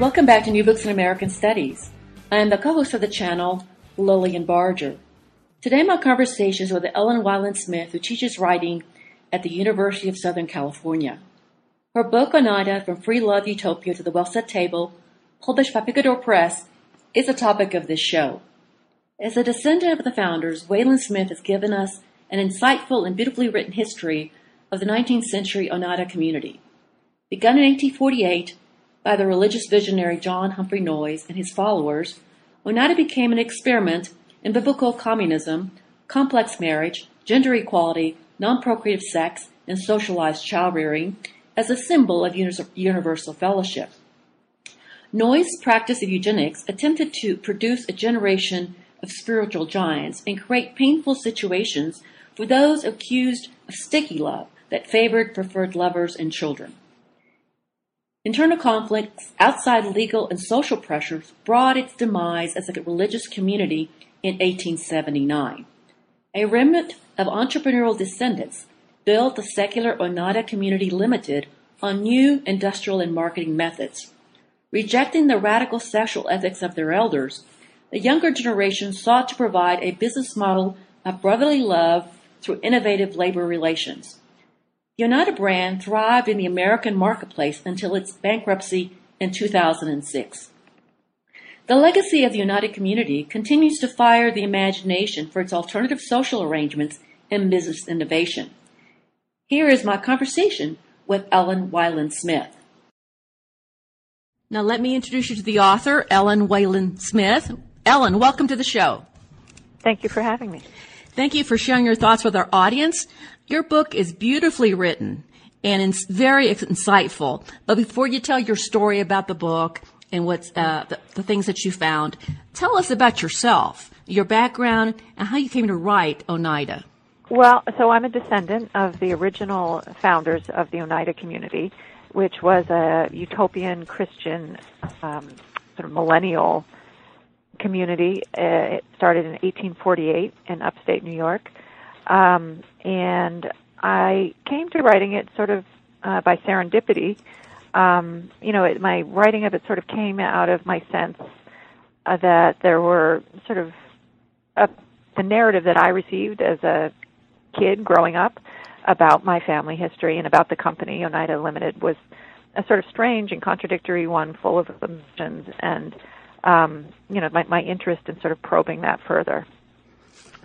Welcome back to New Books in American Studies. I am the co-host of the channel, Lilian Barger. Today my conversation is with Ellen Wayland Smith, who teaches writing at the University of Southern California. Her book, Oneida, From Free Love Utopia to the Well Set Table, published by Picador Press, is the topic of this show. As a descendant of the founders, Wayland Smith has given us an insightful and beautifully written history of the 19th century Oneida community. Begun in 1848, by the religious visionary John Humphrey Noyes and his followers, Oneida became an experiment in biblical communism, complex marriage, gender equality, non-procreative sex, and socialized child rearing as a symbol of universal fellowship. Noyes' practice of eugenics attempted to produce a generation of spiritual giants and create painful situations for those accused of sticky love that favored preferred lovers and children. Internal conflicts, outside legal and social pressures brought its demise as a religious community in 1879. A remnant of entrepreneurial descendants built the secular Oneida Community Limited on new industrial and marketing methods. Rejecting the radical sexual ethics of their elders, the younger generation sought to provide a business model of brotherly love through innovative labor relations. The Oneida brand thrived in the American marketplace until its bankruptcy in 2006. The legacy of the Oneida community continues to fire the imagination for its alternative social arrangements and business innovation. Here is my conversation with Ellen Wayland Smith. Now, let me introduce you to the author, Ellen Wayland Smith. Ellen, welcome to the show. Thank you for having me. Thank you for sharing your thoughts with our audience. Your book is beautifully written and it's very insightful. But before you tell your story about the book and what's uh, the, the, things that you found, tell us about yourself, your background, and how you came to write Oneida. Well, so I'm a descendant of the original founders of the Oneida community, which was a utopian Christian um, sort of millennial community. Uh, it started in 1848 in upstate New York. Um, and I came to writing it sort of uh, by serendipity. Um, you know, it, my writing of it sort of came out of my sense uh, that there were sort of a, the narrative that I received as a kid growing up about my family history and about the company Oneida Limited was a sort of strange and contradictory one, full of emotions, and um, you know, my, my interest in sort of probing that further.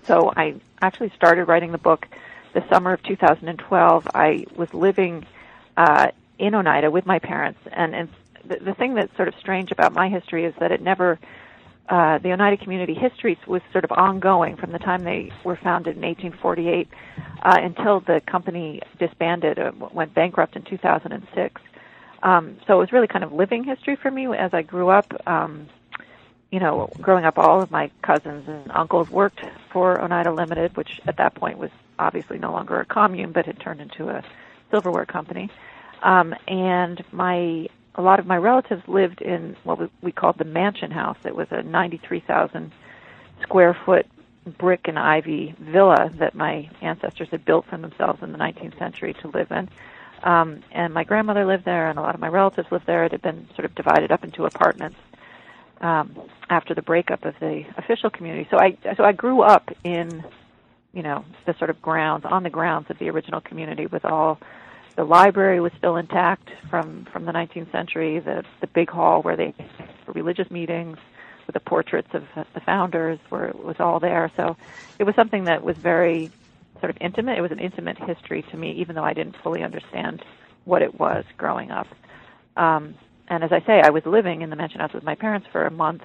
So I actually started writing the book the summer of 2012. I was living uh, in Oneida with my parents, and, and the, the thing that's sort of strange about my history is that it never uh, the Oneida community history was sort of ongoing from the time they were founded in 1848 uh, until the company disbanded, uh, went bankrupt in 2006. Um, so it was really kind of living history for me as I grew up. Um, you know, growing up, all of my cousins and uncles worked for Oneida Limited, which at that point was obviously no longer a commune, but had turned into a silverware company. Um, and my a lot of my relatives lived in what we called the mansion house. It was a 93,000 square foot brick and ivy villa that my ancestors had built for themselves in the 19th century to live in. Um, and my grandmother lived there, and a lot of my relatives lived there. It had been sort of divided up into apartments um, after the breakup of the official community. So I so I grew up in you know the sort of grounds on the grounds of the original community with all the library was still intact from from the 19th century. The the big hall where they religious meetings with the portraits of the founders were was all there. So it was something that was very sort of intimate. It was an intimate history to me, even though I didn't fully understand what it was growing up. Um, and as I say, I was living in the mansion house with my parents for a month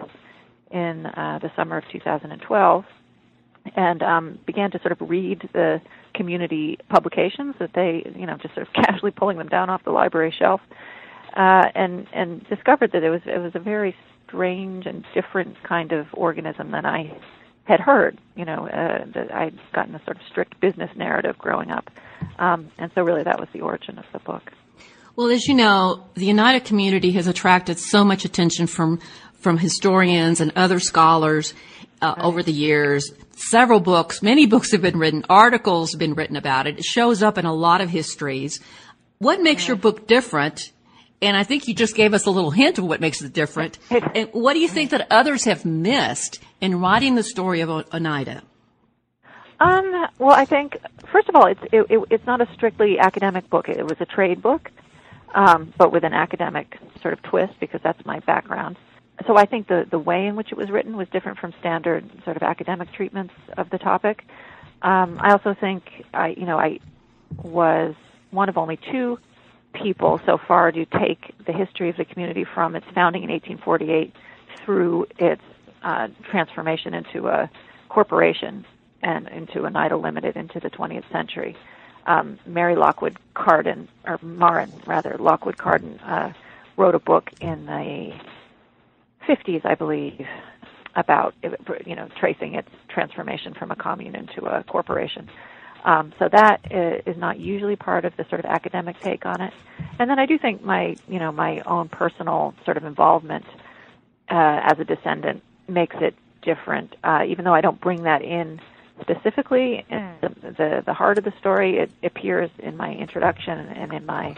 in uh, the summer of 2012, and um, began to sort of read the community publications that they, you know, just sort of casually pulling them down off the library shelf, uh, and and discovered that it was it was a very strange and different kind of organism than I had heard. You know, uh, that I'd gotten a sort of strict business narrative growing up, um, and so really that was the origin of the book. Well, as you know, the Oneida community has attracted so much attention from from historians and other scholars uh, right. over the years. Several books, many books have been written, articles have been written about it. It shows up in a lot of histories. What makes right. your book different? And I think you just gave us a little hint of what makes it different. and what do you think that others have missed in writing the story of Oneida? Um, well, I think first of all, it's it, it, it's not a strictly academic book. It was a trade book, um, but with an academic sort of twist because that's my background so I think the the way in which it was written was different from standard sort of academic treatments of the topic. Um, I also think I you know I was one of only two people so far to take the history of the community from its founding in 1848 through its uh, transformation into a corporation and into Oneida Limited into the 20th century. Um, Mary Lockwood Carden, or Maren rather, Lockwood Carden, uh, wrote a book in the 50s, I believe, about you know tracing its transformation from a commune into a corporation. Um, so that is not usually part of the sort of academic take on it. And then I do think my you know my own personal sort of involvement uh, as a descendant makes it different. Uh, even though I don't bring that in specifically the, the, the heart of the story, it appears in my introduction and in my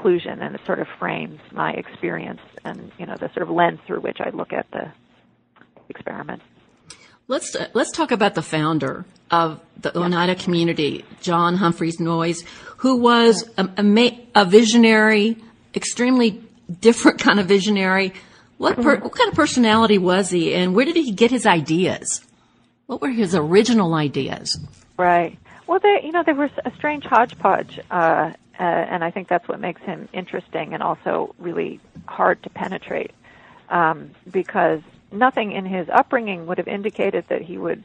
conclusion, and it sort of frames my experience and you know the sort of lens through which I look at the experiment. Let's uh, let's talk about the founder of the yeah. Oneida community, John Humphreys Noyes, who was a, a, a, visionary, extremely different kind of visionary. What, per, mm-hmm. what kind of personality was he, and where did he get his ideas? What were his original ideas? Right. Well, they, you know, there was a strange hodgepodge uh, uh, and I think that's what makes him interesting and also really hard to penetrate um, because nothing in his upbringing would have indicated that he would,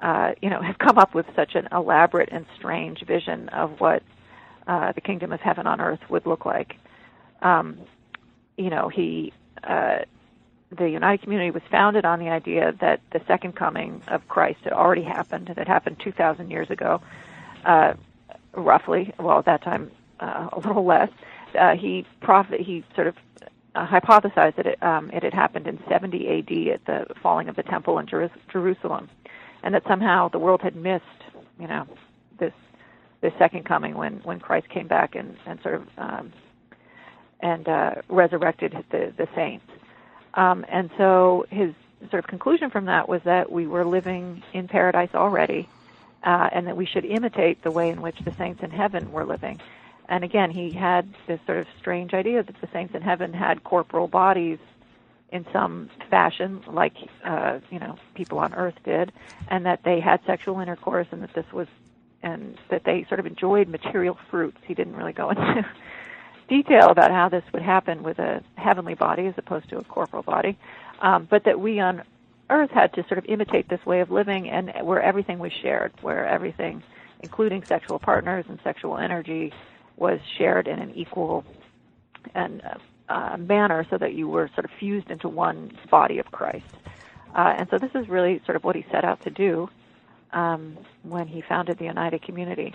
uh, you know, have come up with such an elaborate and strange vision of what uh, the kingdom of heaven on earth would look like. Um, you know, he, uh, the Oneida Community was founded on the idea that the second coming of Christ had already happened, that happened 2,000 years ago, uh, roughly. Well, at that time, uh, a little less. Uh, he prophet he sort of uh, hypothesized that it, um, it had happened in 70 A.D. at the falling of the temple in Jer- Jerusalem, and that somehow the world had missed, you know, this this second coming when when Christ came back and and sort of um, and uh, resurrected the the saints. Um, and so his sort of conclusion from that was that we were living in paradise already, uh, and that we should imitate the way in which the saints in heaven were living and again, he had this sort of strange idea that the saints in heaven had corporal bodies in some fashion, like uh, you know people on earth did, and that they had sexual intercourse, and that this was, and that they sort of enjoyed material fruits. He didn't really go into detail about how this would happen with a heavenly body as opposed to a corporal body, um, but that we on earth had to sort of imitate this way of living, and where everything was shared, where everything, including sexual partners and sexual energy, was shared in an equal and uh, uh, manner so that you were sort of fused into one body of Christ. Uh, and so this is really sort of what he set out to do um, when he founded the Oneida community.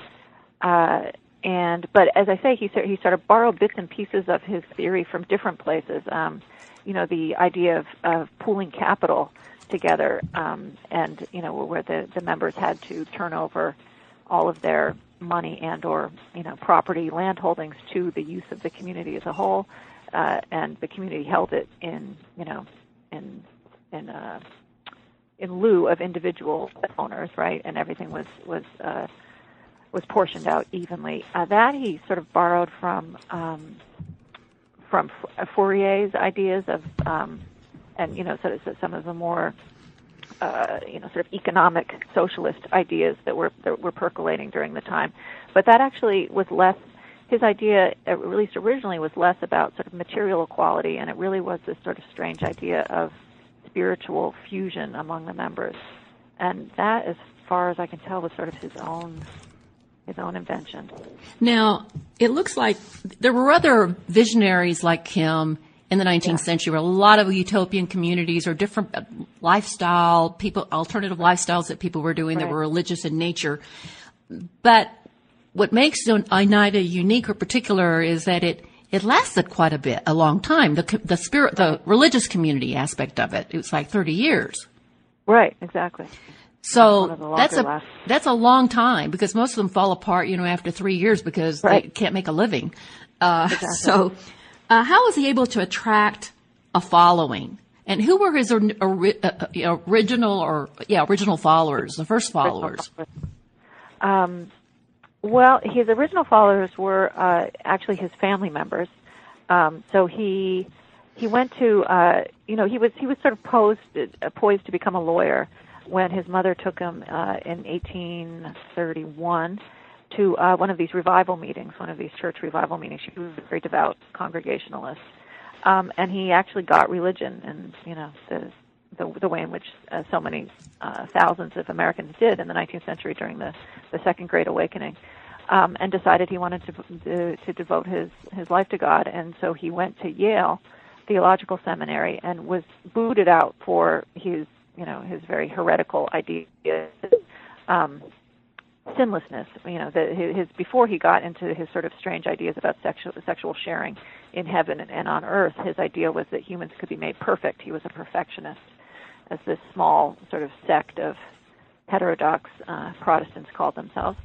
Uh, and but as I say, he he sort of borrowed bits and pieces of his theory from different places. Um, you know, the idea of, of pooling capital together, um, and you know, where the the members had to turn over all of their money and or you know property land holdings to the use of the community as a whole uh, and the community held it in you know in in uh, in lieu of individual owners right and everything was was uh, was portioned out evenly uh, that he sort of borrowed from um, from Fourier's ideas of um, and you know sort of some of the more uh, you know, sort of economic socialist ideas that were that were percolating during the time. But that actually was less. His idea, at least originally, was less about sort of material equality, and it really was this sort of strange idea of spiritual fusion among the members. And that, as far as I can tell, was sort of his own his own invention. Now, it looks like there were other visionaries like him in the 19th yeah. century. A lot of utopian communities or different uh, lifestyle people, alternative lifestyles that people were doing right. that were religious in nature. But what makes Oneida unique or particular is that it it lasted quite a bit, a long time. The the spirit, the religious community aspect of it, it was like 30 years. Right, exactly. So that's a last. that's a long time because most of them fall apart, you know, after three years because right. they can't make a living. Uh, exactly. So, uh, how was he able to attract a following? And who were his or, or, uh, original or yeah original followers, the first followers? Um, well, his original followers were uh, actually his family members. Um, so he he went to uh, you know he was he was sort of posed uh, poised to become a lawyer when his mother took him uh, in 1831 to uh, one of these revival meetings, one of these church revival meetings. She was a very devout Congregationalist, um, and he actually got religion, and you know the the, the way in which uh, so many uh, thousands of Americans did in the 19th century during the the Second Great Awakening. Um, and decided he wanted to, to to devote his his life to God, and so he went to Yale Theological Seminary and was booted out for his you know his very heretical ideas, um, sinlessness. You know, the, his before he got into his sort of strange ideas about sexual sexual sharing in heaven and, on earth. His idea was that humans could be made perfect. He was a perfectionist, as this small sort of sect of heterodox uh, Protestants called themselves.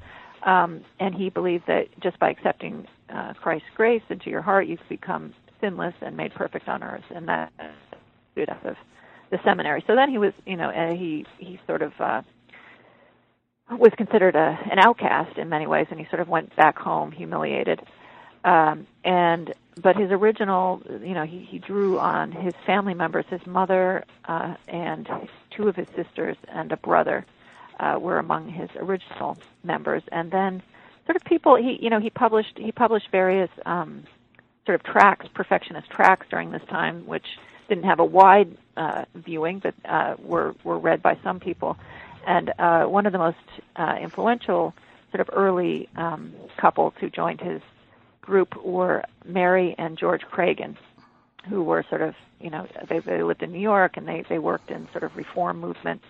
Um, and he believed that just by accepting uh, Christ's grace into your heart, you could become sinless and made perfect on earth. And that out of the seminary. So then he was, you know, uh, he he sort of uh, was considered a, an outcast in many ways, and he sort of went back home humiliated. Um, and but his original, you know, he, he drew on his family members. His mother uh, and two of his sisters and a brother uh, were among his original members. And then, sort of people, he you know, he published he published various um, sort of tracks, perfectionist tracks during this time, which didn't have a wide uh, viewing, but uh, were were read by some people. And uh, one of the most uh, influential sort of early um, couples who joined his group were Mary and George Cragin, who were sort of you know they, they lived in New York and they they worked in sort of reform movement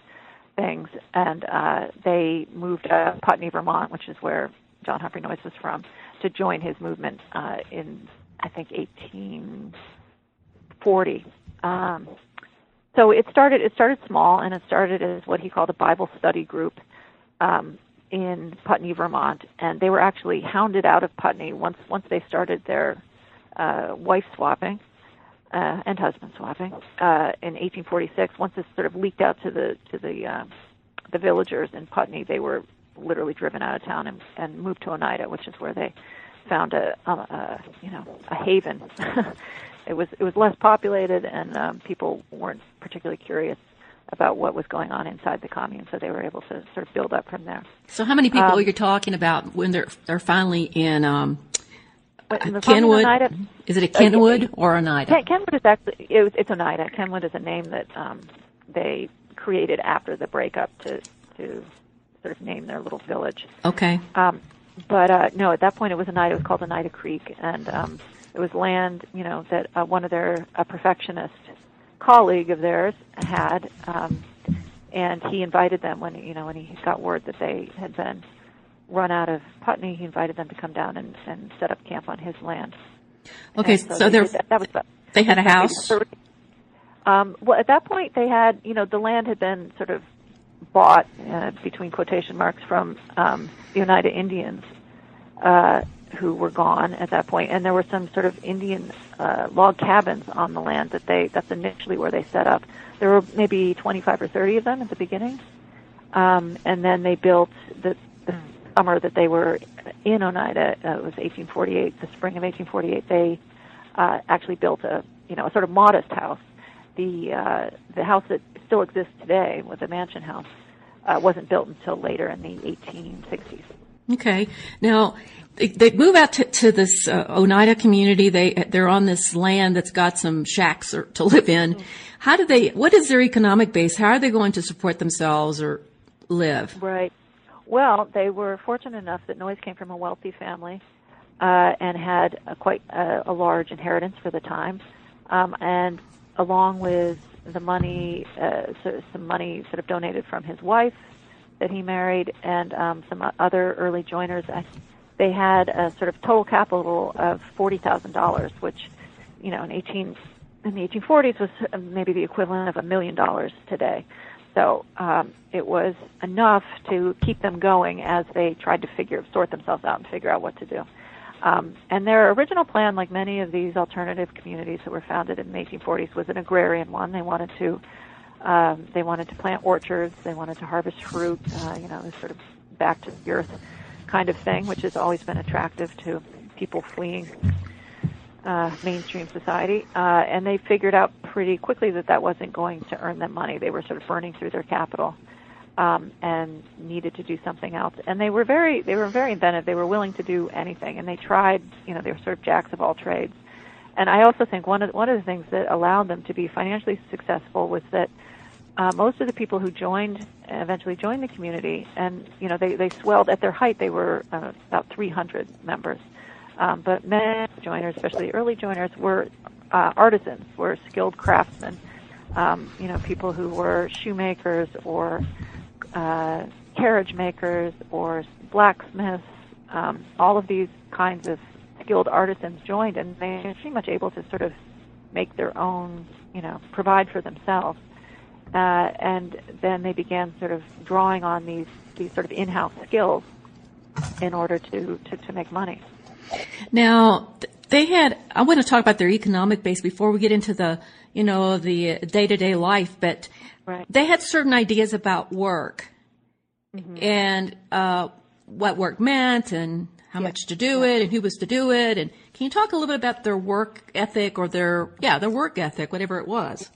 things, and uh, they moved to Putney, Vermont, which is where John Humphrey Noyes was from, to join his movement uh, in I think 1840 um, so it started. It started small, and it started as what he called a Bible study group um, in Putney, Vermont. And they were actually hounded out of Putney once once they started their uh, wife swapping uh, and husband swapping uh, in 1846. Once this sort of leaked out to the to the uh, the villagers in Putney, they were literally driven out of town and, and moved to Oneida, which is where they found a, a, a you know a haven it was it was less populated, and um, people weren't particularly curious about what was going on inside the commune, so they were able to sort of build up from there. So, how many people um, are you talking about when they're they're finally in? Um, in Kenwood. Is it a Kenwood uh, or Oneida? Kenwood is actually it, it's Oneida. Kenwood is a name that um, they created after the breakup to to sort of name their little village. Okay. Um, but uh, no, at that point it was Oneida. It was called Oneida Creek, and um, it was land, you know, that uh, one of their a perfectionist colleague of theirs had, um, and he invited them when you know when he got word that they had been run out of Putney. He invited them to come down and, and set up camp on his land. Okay, and so, so there that, that was about, they had a house. Um, well, at that point, they had you know the land had been sort of bought uh, between quotation marks from um, the Oneida Indians. Uh, who were gone at that point, and there were some sort of Indian uh, log cabins on the land that they that's initially where they set up. There were maybe 25 or 30 of them at the beginning, um, and then they built the, the summer that they were in Oneida. Uh, it was 1848, the spring of 1848. They uh, actually built a you know a sort of modest house. The uh, the house that still exists today, with the mansion house, uh, wasn't built until later in the 1860s. Okay. Now, they, move out to, to this uh, Oneida community. They they're on this land that's got some shacks or, to live in. How do they? What is their economic base? How are they going to support themselves or live? Right. Well, they were fortunate enough that Noyes came from a wealthy family uh, and had a quite a, a large inheritance for the time, um, and along with the money, uh, so some money sort of donated from his wife that he married, and um, some other early joiners. They had a sort of total capital of forty thousand dollars, which, you know, in eighteen in the 1840s was maybe the equivalent of a million dollars today. So um, it was enough to keep them going as they tried to figure sort themselves out and figure out what to do. Um, and their original plan, like many of these alternative communities that were founded in the 1840s, was an agrarian one. They wanted to um, they wanted to plant orchards. They wanted to harvest fruit. Uh, you know, this sort of back to the earth kind of thing, which has always been attractive to people fleeing uh, mainstream society. Uh, and they figured out pretty quickly that that wasn't going to earn them money. They were sort of burning through their capital. Um, and needed to do something else. And they were very they were very inventive. They were willing to do anything, and they tried. You know, they were sort of jacks of all trades. And I also think one of one of the things that allowed them to be financially successful was that uh, most of the people who joined eventually joined the community, and you know they they swelled at their height. They were uh, about 300 members, um, but many joiners, especially early joiners, were uh, artisans, were skilled craftsmen. Um, you know, people who were shoemakers or uh, carriage makers or blacksmiths. Um, all of these kinds of skilled artisans joined, and they were pretty much able to sort of make their own, you know, provide for themselves. Uh, and then they began sort of drawing on these these sort of in-house skills in order to to, to make money. Now they had. I want to talk about their economic base before we get into the you know the day-to-day life, but right. they had certain ideas about work mm-hmm. and uh, what work meant and how yeah. much to do it and who was to do it. And can you talk a little bit about their work ethic or their yeah their work ethic, whatever it was?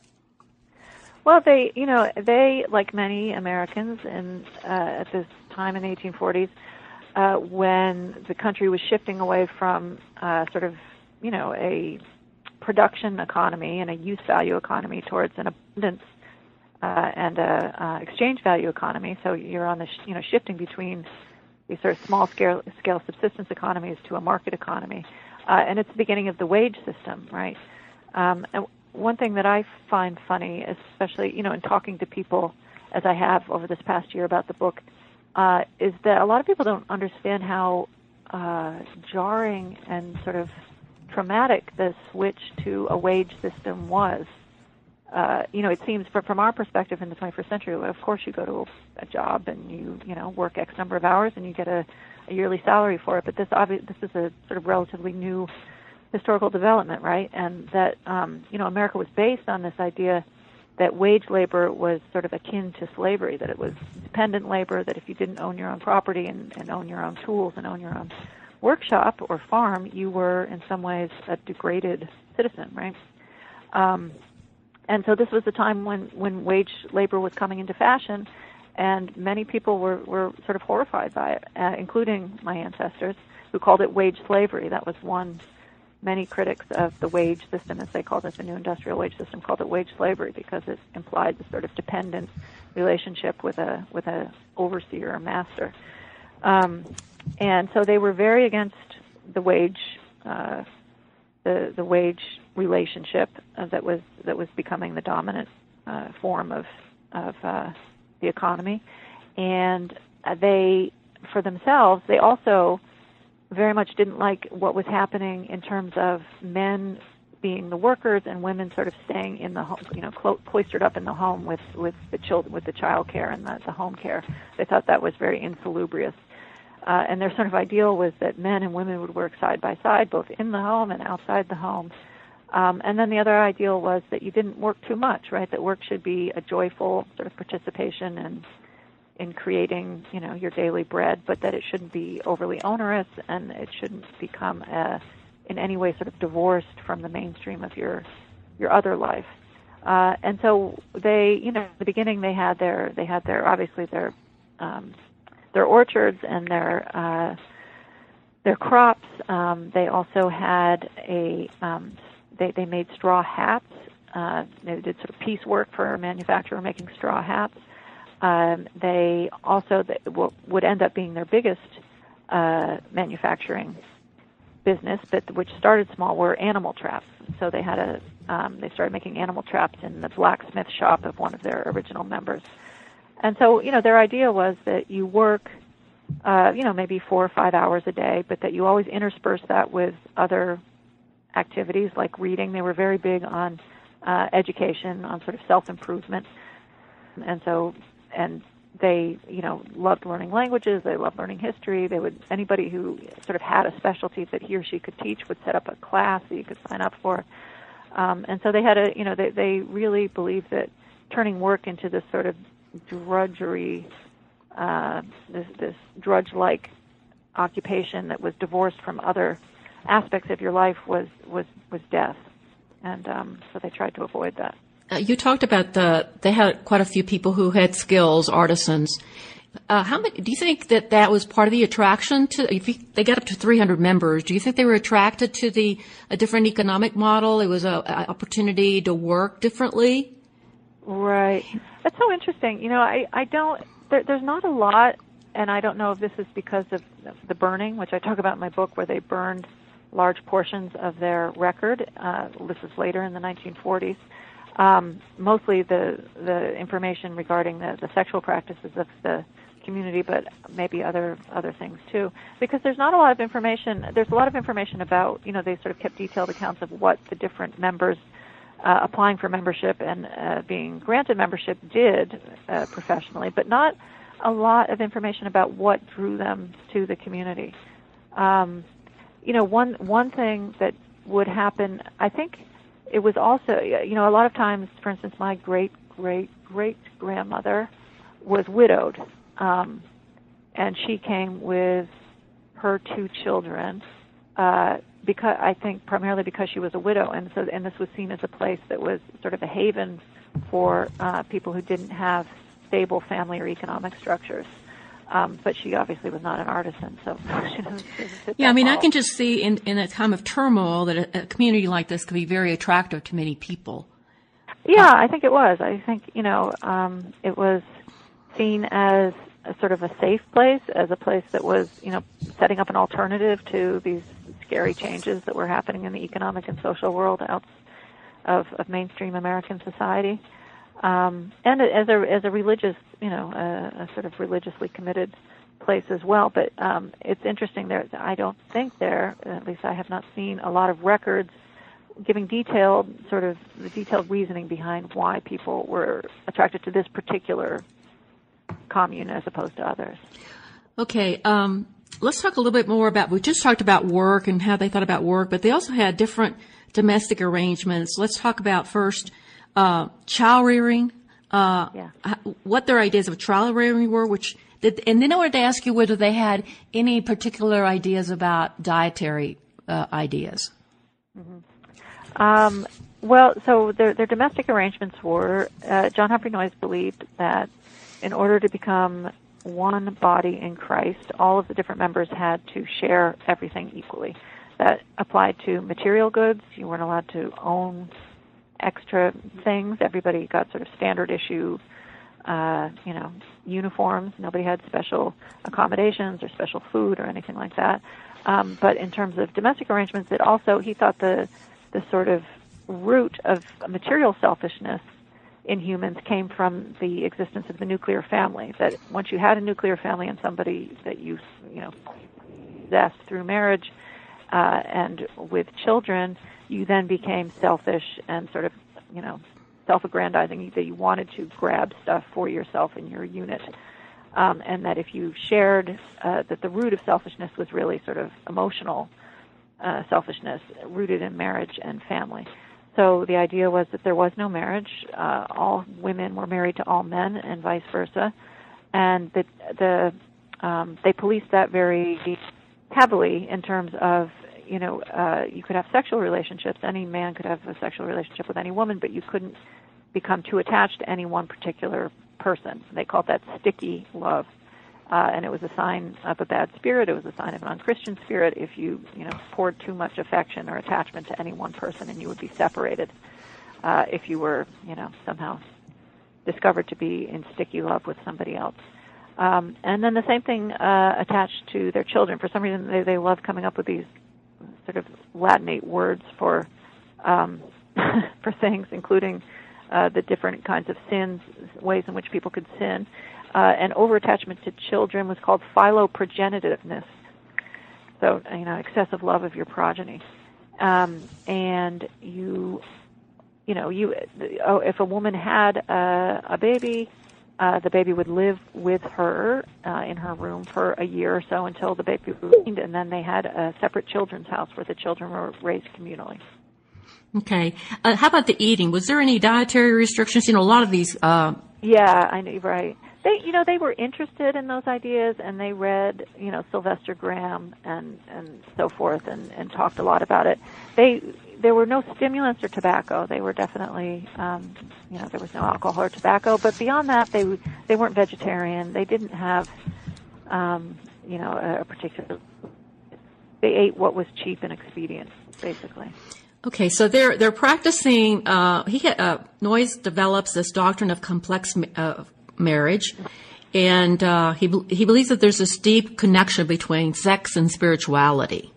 Well, they, you know, they, like many Americans in, uh, at this time in the 1840s, uh, when the country was shifting away from uh, sort of, you know, a production economy and a use value economy towards an abundance uh, and a uh, exchange value economy. So you're on the, sh- you know, shifting between these sort of small scale, scale subsistence economies to a market economy. Uh, and it's the beginning of the wage system, right? Um, and one thing that I find funny, especially you know in talking to people as I have over this past year about the book, uh, is that a lot of people don't understand how uh, jarring and sort of traumatic the switch to a wage system was. Uh, you know, it seems from, from our perspective in the 21st century, of course you go to a job and you, you know, work X number of hours and you get a, a yearly salary for it. But this, obvi- this is a sort of relatively new historical development, right? And that um, you know America was based on this idea that wage labor was sort of akin to slavery, that it was dependent labor, that if you didn't own your own property and, and own your own tools and own your own workshop or farm, you were in some ways a degraded citizen, right? Um, and so this was the time when, when wage labor was coming into fashion, and many people were, were sort of horrified by it, uh, including my ancestors, who called it wage slavery. That was one many critics of the wage system, as they called it, the new industrial wage system, called it wage slavery because it implied the sort of dependent relationship with a with a overseer or master. Um, and so they were very against the wage uh, the the wage relationship uh, that was that was becoming the dominant uh, form of of uh, the economy, and they for themselves they also very much didn't like what was happening in terms of men being the workers and women sort of staying in the home, you know, clo- cloistered up in the home with with the children, with the child care and the, the home care. They thought that was very insalubrious. Uh, and their sort of ideal was that men and women would work side by side, both in the home and outside the home. Um, and then the other ideal was that you didn't work too much, right? That work should be a joyful sort of participation and in creating, you know, your daily bread, but that it shouldn't be overly onerous and it shouldn't become a, in any way sort of divorced from the mainstream of your your other life. Uh, and so they, you know, in the beginning they had their they had their obviously their um, their orchards and their uh, their crops. Um, they also had a um, they they made straw hats. Uh, they did sort of piecework for a manufacturer making straw hats. Um, they also they, would end up being their biggest uh, manufacturing business, but which started small, were animal traps. So they had a um, they started making animal traps in the blacksmith shop of one of their original members. And so, you know, their idea was that you work, uh, you know, maybe four or five hours a day, but that you always intersperse that with other activities like reading. They were very big on uh, education, on sort of self improvement, and so and they you know loved learning languages. They loved learning history. They would anybody who sort of had a specialty that he or she could teach would set up a class that you could sign up for. Um, and so they had a you know they they really believed that turning work into this sort of drudgery, uh, this this drudge-like occupation that was divorced from other aspects of your life was was was death, and um, so they tried to avoid that. Uh, you talked about the they had quite a few people who had skills, artisans. Uh, how many do you think that that was part of the attraction to? If you, they got up to 300 members, do you think they were attracted to the a different economic model? It was a, a opportunity to work differently. Right. That's so interesting. You know, I I don't. There, there's not a lot, and I don't know if this is because of the burning, which I talk about in my book, where they burned large portions of their record. Uh, this is later in the 1940s. Um, mostly the the information regarding the, the sexual practices of the community, but maybe other other things too. Because there's not a lot of information. There's a lot of information about you know they sort of kept detailed accounts of what the different members uh, applying for membership and uh, being granted membership did uh, professionally, but not a lot of information about what drew them to the community. Um, you know, one one thing that would happen, I think, it was also, you know, a lot of times, for instance, my great great great grandmother was widowed, um, and she came with her two children. Uh, because I think primarily because she was a widow, and so and this was seen as a place that was sort of a haven for uh, people who didn't have stable family or economic structures. Um, but she obviously was not an artisan, so she doesn't, Yeah, I mean, model. I can just see in in a time of turmoil that a, a community like this could be very attractive to many people. Yeah, I think it was. I think you know um, it was seen as a sort of a safe place, as a place that was you know setting up an alternative to these scary changes that were happening in the economic and social world out of, of mainstream American society um, and as a as a religious, you know, a, a sort of religiously committed place as well. But um, it's interesting. There, I don't think there, at least I have not seen a lot of records giving detailed sort of the detailed reasoning behind why people were attracted to this particular commune as opposed to others. Okay, um, let's talk a little bit more about. We just talked about work and how they thought about work, but they also had different domestic arrangements. Let's talk about first uh, child rearing, uh, yeah. what their ideas of child rearing were, which did, and then I wanted to ask you whether they had any particular ideas about dietary uh, ideas. Mm-hmm. Um, well, so their, their domestic arrangements were uh, John Humphrey Noyes believed that in order to become one body in Christ, all of the different members had to share everything equally. That applied to material goods. You weren't allowed to own extra things. Everybody got sort of standard issue, uh, you know, uniforms. Nobody had special accommodations or special food or anything like that. Um, but in terms of domestic arrangements, it also he thought the the sort of root of material selfishness in humans came from the existence of the nuclear family. That once you had a nuclear family and somebody that you you know possessed through marriage uh, and with children, you then became selfish and sort of, you know, self-aggrandizing that you wanted to grab stuff for yourself in your unit. Um, and that if you shared uh, that the root of selfishness was really sort of emotional uh, selfishness rooted in marriage and family. So the idea was that there was no marriage. Uh, all women were married to all men, and vice versa. And that the um, they policed that very heavily in terms of you know, uh, you could have sexual relationships. Any man could have a sexual relationship with any woman, but you couldn't become too attached to any one particular person. They called that sticky love. Uh, and it was a sign of a bad spirit. It was a sign of an unchristian spirit if you, you know, poured too much affection or attachment to any one person, and you would be separated uh, if you were, you know, somehow discovered to be in sticky love with somebody else. Um, and then the same thing uh, attached to their children. For some reason, they, they love coming up with these sort of Latinate words for um, for things, including uh, the different kinds of sins, ways in which people could sin. Uh, and over-attachment to children was called philoprogenitiveness. So, you know, excessive love of your progeny. Um, and you, you know, you, oh, if a woman had a, a baby, uh, the baby would live with her uh, in her room for a year or so until the baby was weaned, and then they had a separate children's house where the children were raised communally. Okay. Uh, how about the eating? Was there any dietary restrictions? You know, a lot of these. Uh... Yeah, I know. Right. They, you know, they were interested in those ideas, and they read, you know, Sylvester Graham and and so forth, and and talked a lot about it. They there were no stimulants or tobacco. They were definitely, um, you know, there was no alcohol or tobacco. But beyond that, they they weren't vegetarian. They didn't have, um, you know, a, a particular. They ate what was cheap and expedient, basically. Okay, so they're they're practicing. Uh, he uh, Noyes develops this doctrine of complex uh, marriage, and uh, he he believes that there's this deep connection between sex and spirituality.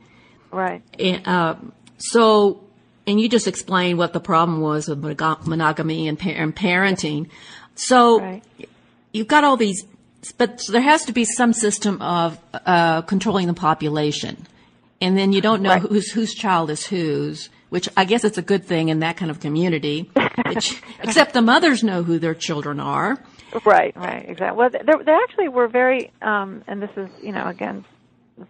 Right. And, uh, so, and you just explained what the problem was with monogamy and, and parenting. So, right. you've got all these, but there has to be some system of uh, controlling the population, and then you don't know right. whose whose child is whose which I guess it's a good thing in that kind of community. Which, except the mothers know who their children are. Right, right, exactly. Well, they, they actually were very, um, and this is, you know, again,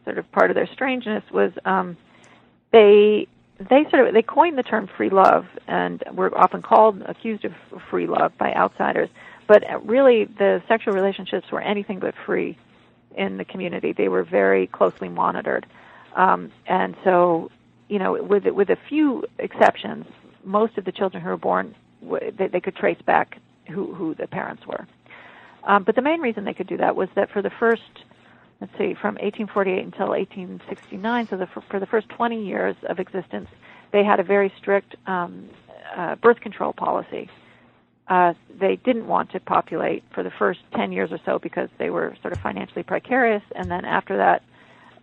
sort of part of their strangeness was um, they they sort of they coined the term free love and were often called accused of free love by outsiders. But really, the sexual relationships were anything but free in the community. They were very closely monitored, um, and so you know, with with a few exceptions, most of the children who were born, they, they could trace back who who the parents were. Um, but the main reason they could do that was that for the first, let's see, from 1848 until 1869, so the, for, for the first 20 years of existence, they had a very strict um, uh, birth control policy. Uh, they didn't want to populate for the first 10 years or so because they were sort of financially precarious, and then after that,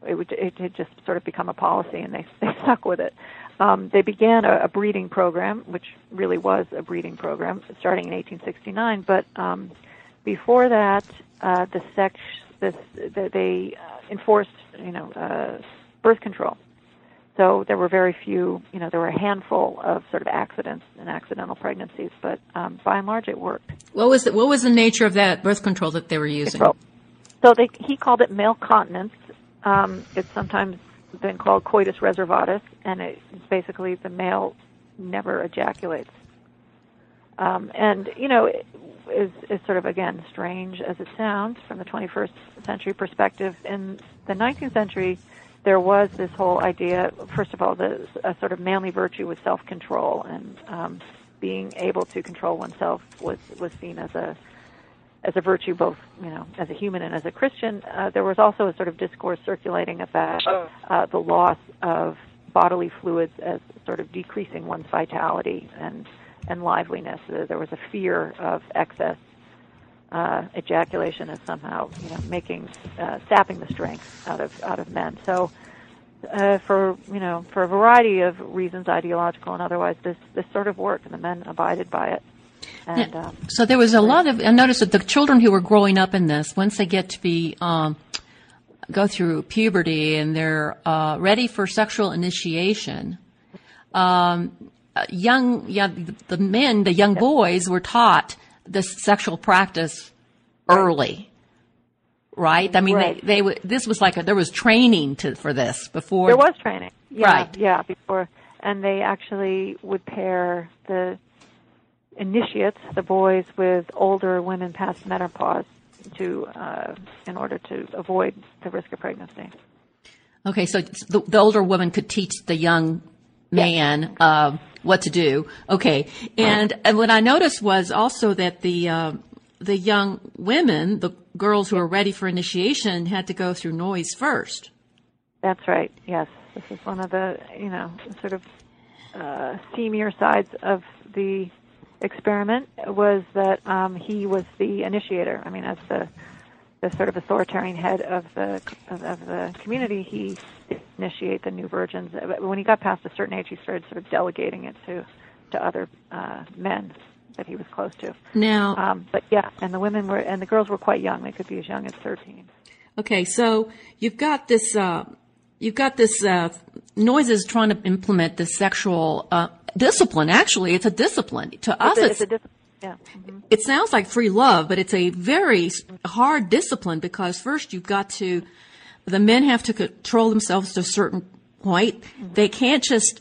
it would it had just sort of become a policy, and they they stuck with it. Um, they began a, a breeding program, which really was a breeding program, starting in 1869. But um, before that, uh, the sex this the, they enforced you know uh, birth control. So there were very few, you know, there were a handful of sort of accidents and accidental pregnancies, but um, by and large, it worked. What was the, what was the nature of that birth control that they were using? Control. So they, he called it male continence, um, it's sometimes been called coitus reservatus, and it's basically the male never ejaculates. Um, and you know, it is, is sort of again strange as it sounds from the 21st century perspective. In the 19th century, there was this whole idea. First of all, the a sort of manly virtue was self-control, and um, being able to control oneself was was seen as a as a virtue, both you know, as a human and as a Christian. Uh, there was also a sort of discourse circulating about oh. uh, the loss of bodily fluids as sort of decreasing one's vitality and and liveliness. Uh, there was a fear of excess uh, ejaculation as somehow you know making uh, sapping the strength out of out of men. So. Uh, for you know, for a variety of reasons, ideological and otherwise, this this sort of worked, and the men abided by it. And, um, so there was a lot of. I noticed that the children who were growing up in this, once they get to be um, go through puberty and they're uh, ready for sexual initiation, um, young, yeah, the men, the young boys, were taught this sexual practice early. Right. I mean, right. they, they this was like a, there was training to for this before. There was training. Yeah, right. Yeah. Before, and they actually would pair the initiates the boys with older women past menopause to uh, in order to avoid the risk of pregnancy. Okay, so the, the older woman could teach the young man uh, what to do. Okay, and and what I noticed was also that the uh, the young women, the girls who are ready for initiation, had to go through Noyes first. That's right. Yes, this is one of the you know sort of uh, seamier sides of the experiment was that um, he was the initiator. I mean, as the the sort of authoritarian head of the of, of the community, he initiate the new virgins. But when he got past a certain age, he started sort of delegating it to to other uh, men that he was close to. Now, um, but yeah, and the women were and the girls were quite young. They could be as young as thirteen. Okay, so you've got this. Uh, you've got this. Uh, Noyes is trying to implement this sexual uh, discipline. Actually, it's a discipline. To it's us, a, it's, it's a discipline. Yeah. Mm-hmm. It sounds like free love, but it's a very hard discipline because first you've got to. The men have to control themselves to a certain point. Mm-hmm. They can't just.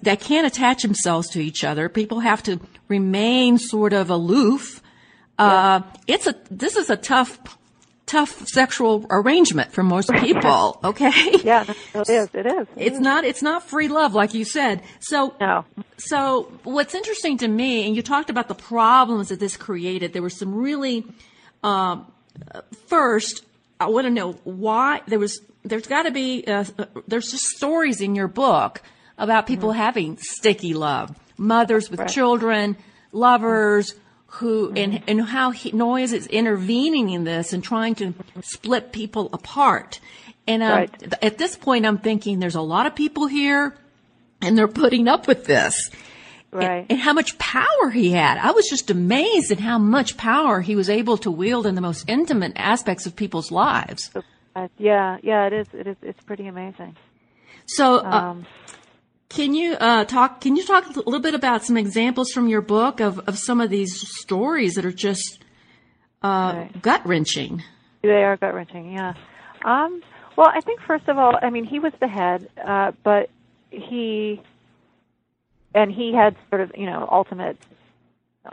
They can't attach themselves to each other. People have to remain sort of aloof. Yeah. Uh, it's a. This is a tough tough sexual arrangement for most people. Okay. yeah, it is. is. It It's not. It's not free love, like you said. So. No. So what's interesting to me, and you talked about the problems that this created. There were some really. Um, first, I want to know why there was. There's got to be. Uh, there's just stories in your book about people mm-hmm. having sticky love, mothers with right. children, lovers. Mm-hmm who and and how he, Noyes is intervening in this and trying to split people apart. And um, right. at this point, I'm thinking there's a lot of people here, and they're putting up with this. Right. And, and, how much power he had. I was just amazed at how much power he was able to wield in the most intimate aspects of people's lives. Uh, yeah, yeah, it is. It is. It's pretty amazing. So, uh, um, can you uh, talk? Can you talk a little bit about some examples from your book of, of some of these stories that are just uh, right. gut wrenching? They are gut wrenching. Yeah. Um, well, I think first of all, I mean, he was the head, uh, but he and he had sort of you know ultimate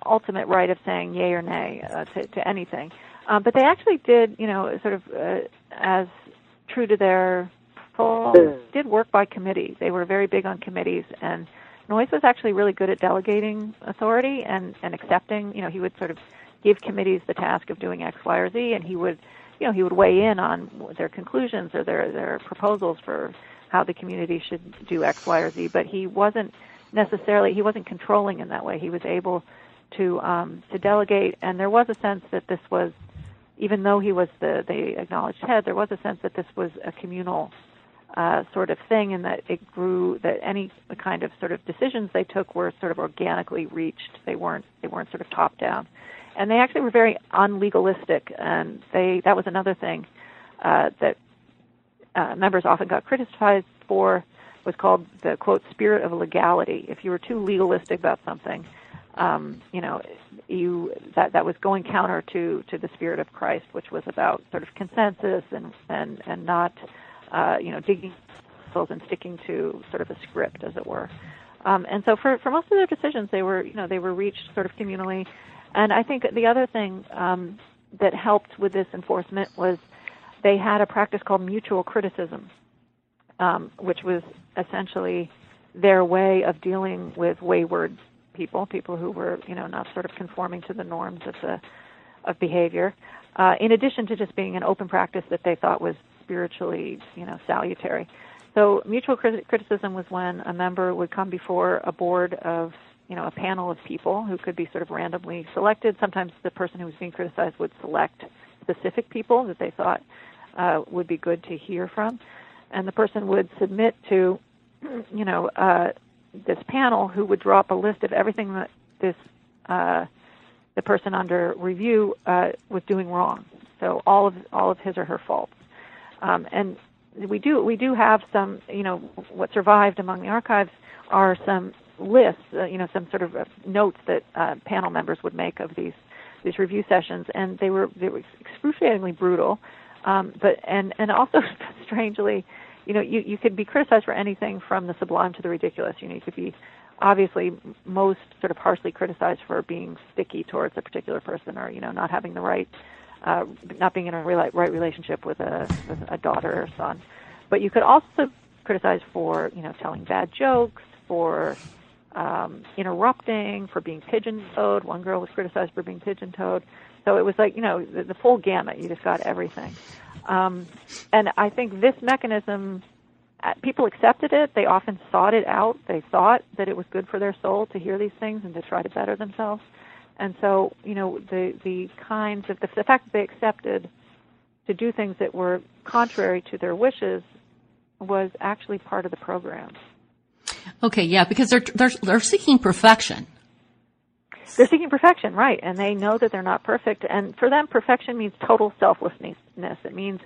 ultimate right of saying yay or nay uh, to, to anything. Um, but they actually did, you know, sort of uh, as true to their did work by committee. They were very big on committees, and Noyes was actually really good at delegating authority and and accepting. You know, he would sort of give committees the task of doing X, Y, or Z, and he would, you know, he would weigh in on their conclusions or their their proposals for how the community should do X, Y, or Z. But he wasn't necessarily he wasn't controlling in that way. He was able to um, to delegate, and there was a sense that this was, even though he was the the acknowledged head, there was a sense that this was a communal uh, sort of thing, and that it grew. That any kind of sort of decisions they took were sort of organically reached. They weren't they weren't sort of top down, and they actually were very unlegalistic. And they that was another thing uh, that uh, members often got criticized for was called the quote spirit of legality. If you were too legalistic about something, um, you know, you that that was going counter to to the spirit of Christ, which was about sort of consensus and and and not uh, you know, digging and sticking to sort of a script, as it were. Um, and so for, for most of their decisions, they were, you know, they were reached sort of communally. And I think the other thing um, that helped with this enforcement was they had a practice called mutual criticism, um, which was essentially their way of dealing with wayward people, people who were, you know, not sort of conforming to the norms of the of behavior. Uh, in addition to just being an open practice that they thought was spiritually, you know, salutary. So mutual criticism was when a member would come before a board of, you know, a panel of people who could be sort of randomly selected. Sometimes the person who was being criticized would select specific people that they thought uh, would be good to hear from, and the person would submit to, you know, uh, this panel who would draw up a list of everything that this uh, the person under review uh, was doing wrong. So all of all of his or her faults. Um, and we do we do have some you know what survived among the archives are some lists uh, you know some sort of uh, notes that uh, panel members would make of these these review sessions. And they were they were excruciatingly brutal. Um, but and and also strangely you know you you could be criticized for anything from the sublime to the ridiculous. You know you could be obviously most sort of harshly criticized for being sticky towards a particular person or you know not having the right uh, not being in a right relationship with a, with a daughter or son. But you could also criticize for you know telling bad jokes, for um, interrupting, for being pigeon-toed. One girl was criticized for being pigeon-toed. So it was like you know the, the full gamut. You just got everything. Um, and I think this mechanism uh, people accepted it. They often sought it out. They thought that it was good for their soul to hear these things and to try to better themselves. And so, you know, the the kinds of the, the fact that they accepted to do things that were contrary to their wishes was actually part of the program. Okay, yeah, because they're they're they're seeking perfection. They're seeking perfection, right? And they know that they're not perfect. And for them, perfection means total selflessness. It means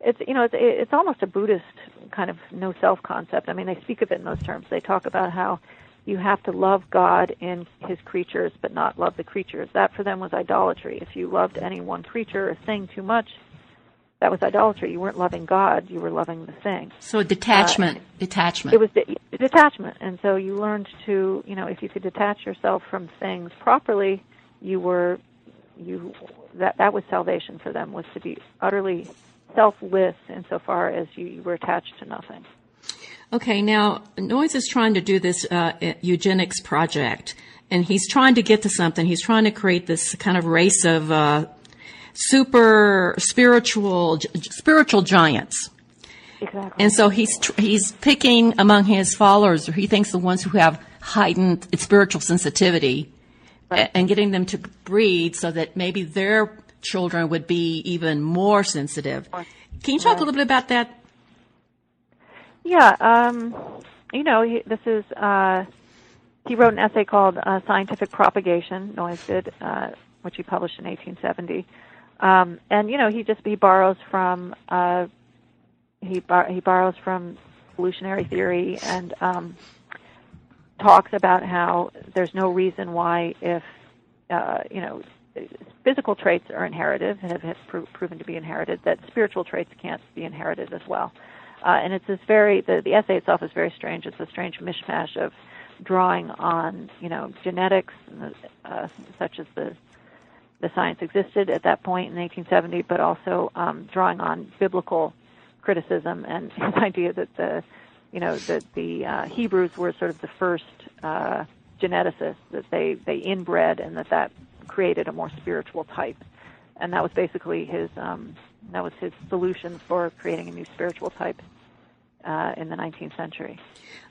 it's you know it's it's almost a Buddhist kind of no self concept. I mean, they speak of it in those terms. They talk about how you have to love God and His creatures, but not love the creatures. That for them was idolatry. If you loved any one creature or thing too much, that was idolatry. You weren't loving God; you were loving the thing. So detachment, uh, detachment. It was de- detachment, and so you learned to, you know, if you could detach yourself from things properly, you were, you that that was salvation for them was to be utterly selfless insofar as you, you were attached to nothing. Okay, now Noyes is trying to do this uh, eugenics project, and he's trying to get to something. He's trying to create this kind of race of uh, super spiritual spiritual giants. Exactly. And so he's he's picking among his followers, or he thinks the ones who have heightened spiritual sensitivity, right. and getting them to breed so that maybe their children would be even more sensitive. Can you talk right. a little bit about that? Yeah, um, you know, he, this is uh, he wrote an essay called uh, "Scientific Propagation." Noyes did, uh, which he published in 1870. Um, and you know, he just he borrows from uh, he bar- he borrows from evolutionary theory and um, talks about how there's no reason why if uh, you know physical traits are inherited have, have pro- proven to be inherited that spiritual traits can't be inherited as well. Uh, and it's this very the, the essay itself is very strange. It's a strange mishmash of drawing on you know genetics uh, such as the the science existed at that point in 1870, but also um, drawing on biblical criticism and his idea that the, you know, that the uh, Hebrews were sort of the first uh, geneticists that they they inbred and that that created a more spiritual type, and that was basically his um, that was his solution for creating a new spiritual type uh, in the 19th century.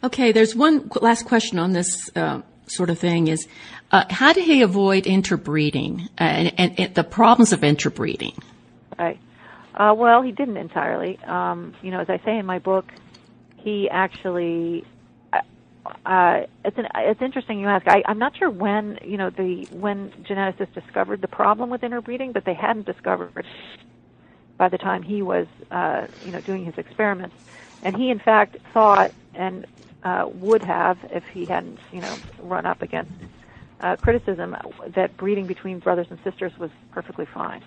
Okay, there's one last question on this uh, sort of thing is uh, how did he avoid interbreeding uh, and, and, and, the problems of interbreeding? Right. Uh, well, he didn't entirely. Um, you know, as I say in my book, he actually. Uh, uh, it's an, it's interesting you ask. I, I'm not sure when you know the when geneticists discovered the problem with interbreeding, but they hadn't discovered by the time he was uh, you know doing his experiments. And he, in fact, thought and uh, would have if he hadn't, you know, run up against uh, criticism that breeding between brothers and sisters was perfectly fine.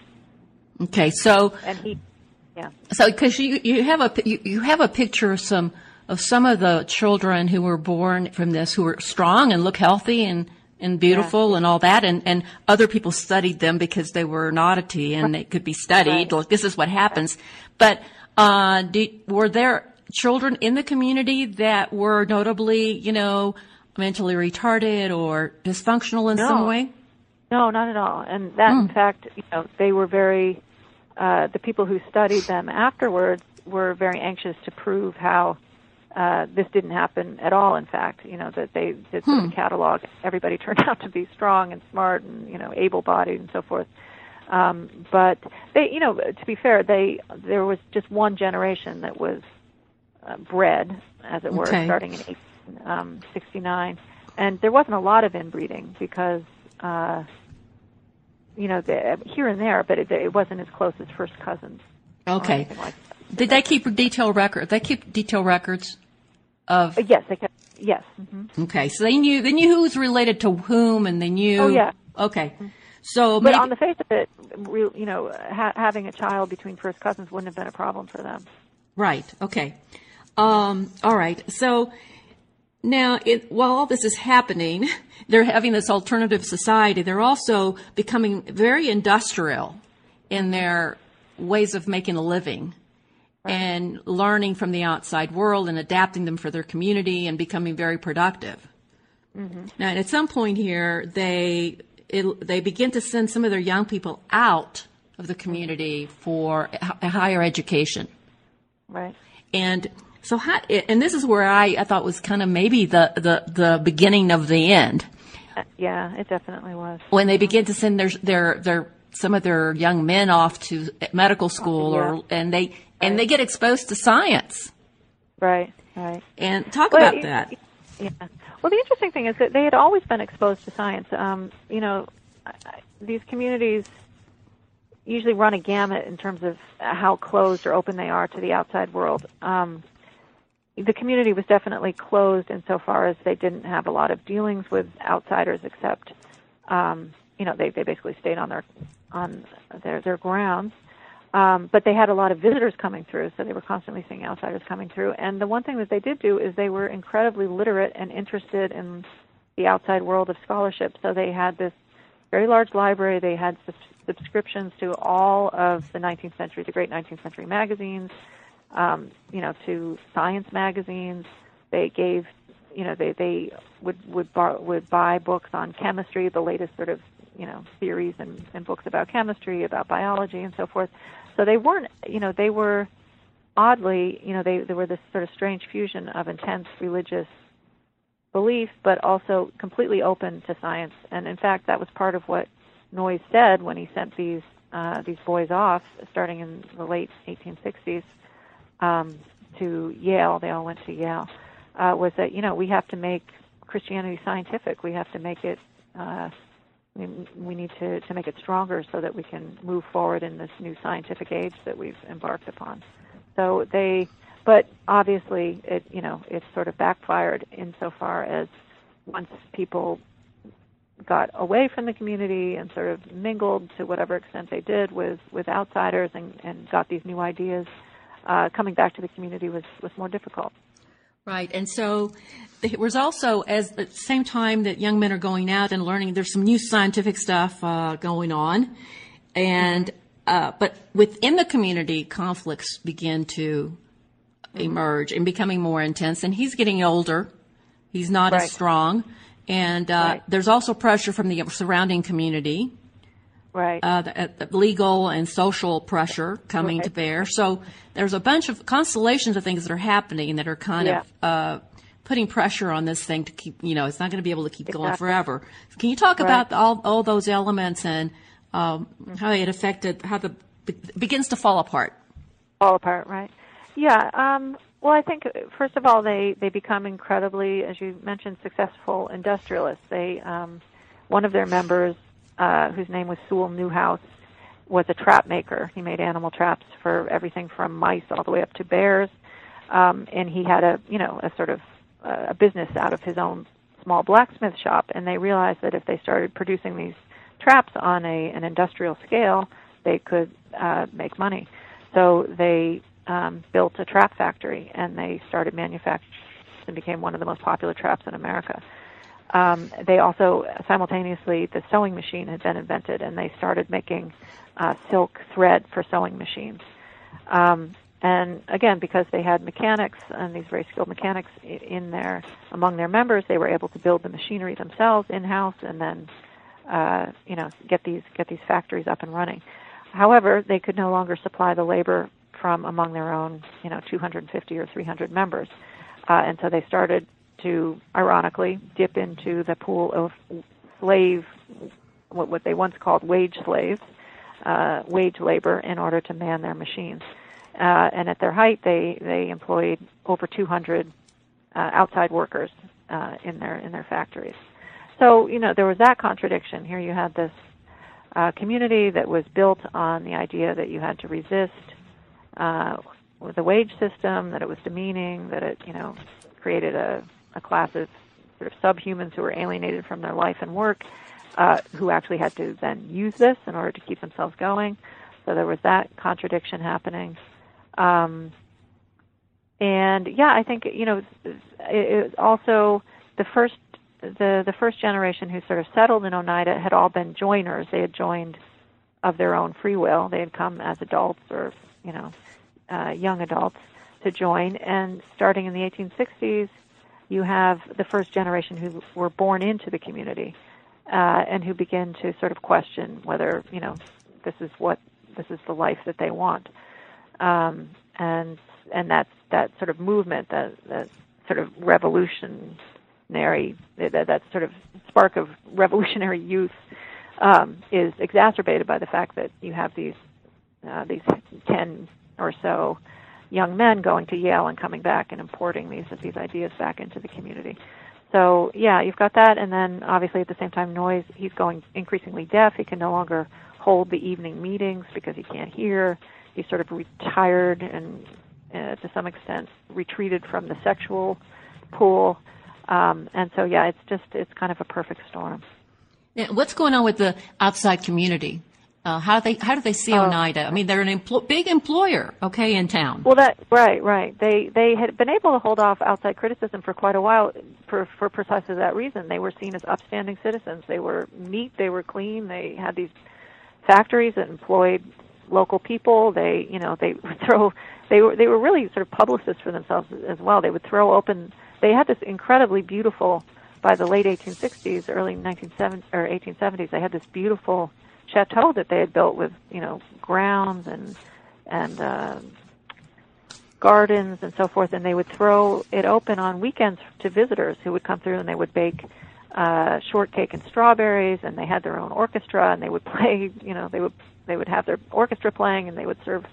Okay, so and he, yeah. So because you you have a you, you have a picture of some of some of the children who were born from this who were strong and look healthy and and beautiful yeah. and all that and and other people studied them because they were an oddity and they could be studied right. like this is what happens but uh did, were there children in the community that were notably, you know, mentally retarded or dysfunctional in no. some way? No, not at all. And that, mm. in fact, you know, they were very. Uh, the people who studied them afterwards were very anxious to prove how uh, this didn't happen at all. In fact, you know that they did hmm. catalog. Everybody turned out to be strong and smart and you know able-bodied and so forth. Um, but they, you know, to be fair, they there was just one generation that was uh, bred, as it were, okay. starting in 1869. Um, and there wasn't a lot of inbreeding because, uh, you know, the, here and there, but it, it wasn't as close as first cousins. Okay. Like Did they keep detailed records? They keep detailed records of. Uh, yes, they kept. Yes. Mm-hmm. Okay, so they knew they knew who was related to whom, and they knew. Oh yeah. Okay. Mm-hmm. So, but maybe, on the face of it, you know, ha- having a child between first cousins wouldn't have been a problem for them. Right. Okay. Um, all right. So now, it, while all this is happening, they're having this alternative society. They're also becoming very industrial in their ways of making a living right. and learning from the outside world and adapting them for their community and becoming very productive. Mm-hmm. Now, at some point here, they it, they begin to send some of their young people out of the community for a higher education. Right. And So how, and this is where I, I thought was kind of maybe the, the, the beginning of the end. Uh, yeah, it definitely was. When they begin to send their, their, their, some of their young men off to medical school Yeah. or, and they, and they get exposed to science. Right, right. And talk Well, about it- that. Yeah. Well, the interesting thing is that they had always been exposed to science. Um, you know, these communities usually run a gamut in terms of how closed or open they are to the outside world. Um, the community was definitely closed insofar as they didn't have a lot of dealings with outsiders, except um, you know they they basically stayed on their on their their grounds. Um, but they had a lot of visitors coming through, so they were constantly seeing outsiders coming through. And the one thing that they did do is they were incredibly literate and interested in the outside world of scholarship. So they had this very large library. They had subscriptions to all of the 19th century, the great 19th century magazines, um, you know, to science magazines. They gave, you know, they they would would bar, would buy books on chemistry, the latest sort of you know theories and, and books about chemistry, about biology, and so forth. So they weren't, you know, they were oddly, you know, they they were this sort of strange fusion of intense religious belief, but also completely open to science. And in fact, that was part of what Noyes said when he sent these uh, these boys off, starting in the late 1860s, um, to Yale. They all went to Yale. Uh, was that you know we have to make Christianity scientific. We have to make it. Uh, we, need to, to make it stronger so that we can move forward in this new scientific age that we've embarked upon. So they, but obviously, it you know it sort of backfired insofar as once people got away from the community and sort of mingled to whatever extent they did with with outsiders and and got these new ideas, uh, coming back to the community was was more difficult. Right. And so it was also, as at the same time that young men are going out and learning, there's some new scientific stuff uh, going on. And, uh, but within the community, conflicts begin to emerge and becoming more intense. And he's getting older. He's not Right. as strong. And uh, Right. there's also pressure from the surrounding community Right. uh, the, uh, the legal and social pressure coming Right. to bear. So there's a bunch of constellations of things that are happening that are kind of uh, putting pressure on this thing to keep. You know, it's not going to be able to keep going forever. Can you talk Right. about all all those elements and um, how it affected how the begins to fall apart? fall apart, right? Yeah. Um, well, I think first of all, they they become incredibly, as you mentioned, successful industrialists. They um, one of their members, uh, whose name was Sewell Newhouse, was a trap maker. He made animal traps for everything from mice all the way up to bears, um, and he had a you know a sort of uh, a business out of his own small blacksmith shop. And they realized that if they started producing these traps on a an industrial scale, they could uh, make money. So they um, built a trap factory and they started manufacturing and became one of the most popular traps in America. Um, they also simultaneously the sewing machine had been invented and they started making uh, silk thread for sewing machines. Um, and again, because they had mechanics and these very skilled mechanics in their among their members, they were able to build the machinery themselves in house and then uh, you know get these get these factories up and running. However, they could no longer supply the labor from among their own, you know, 250 or 300 members, uh, and so they started to, ironically, dip into the pool of slave, what, what they once called wage slaves, uh, wage labor, in order to man their machines. Uh, and at their height, they they employed over 200 uh, outside workers uh, in their in their factories. So you know there was that contradiction. Here you had this uh, community that was built on the idea that you had to resist uh, the wage system, that it was demeaning, that it you know created a, a class of sort of subhumans who were alienated from their life and work, uh, who actually had to then use this in order to keep themselves going. So there was that contradiction happening. Um, and yeah, I think you know it, it also the first the the first generation who sort of settled in Oneida had all been joiners. They had joined of their own free will. They had come as adults or you know uh, young adults to join. And starting in the 1860s, you have the first generation who were born into the community uh, and who begin to sort of question whether you know this is what this is the life that they want. Um, and and that's that sort of movement, that that sort of revolutionary, that, that sort of spark of revolutionary youth, um, is exacerbated by the fact that you have these uh, these ten or so young men going to Yale and coming back and importing these these ideas back into the community. So yeah, you've got that, and then obviously at the same time, Noyes. He's going increasingly deaf. He can no longer hold the evening meetings because he can't hear. He's sort of retired and uh, to some extent retreated from the sexual pool. Um, and so yeah, it's just it's kind of a perfect storm. What's going on with the outside community? Uh, how do they how do they see uh, Oneida? I mean, they're an empl- big employer, okay, in town. Well, that right, right. They they had been able to hold off outside criticism for quite a while for for precisely that reason. They were seen as upstanding citizens. They were neat. They were clean. They had these factories that employed local people. They you know they would throw they were they were really sort of publicists for themselves as well. They would throw open. They had this incredibly beautiful by the late 1860s, early 1970s or 1870s. They had this beautiful chateau that they had built with you know grounds and and uh, gardens and so forth, and they would throw it open on weekends to visitors who would come through, and they would bake uh, shortcake and strawberries, and they had their own orchestra, and they would play. You know, they would they would have their orchestra playing, and they would serve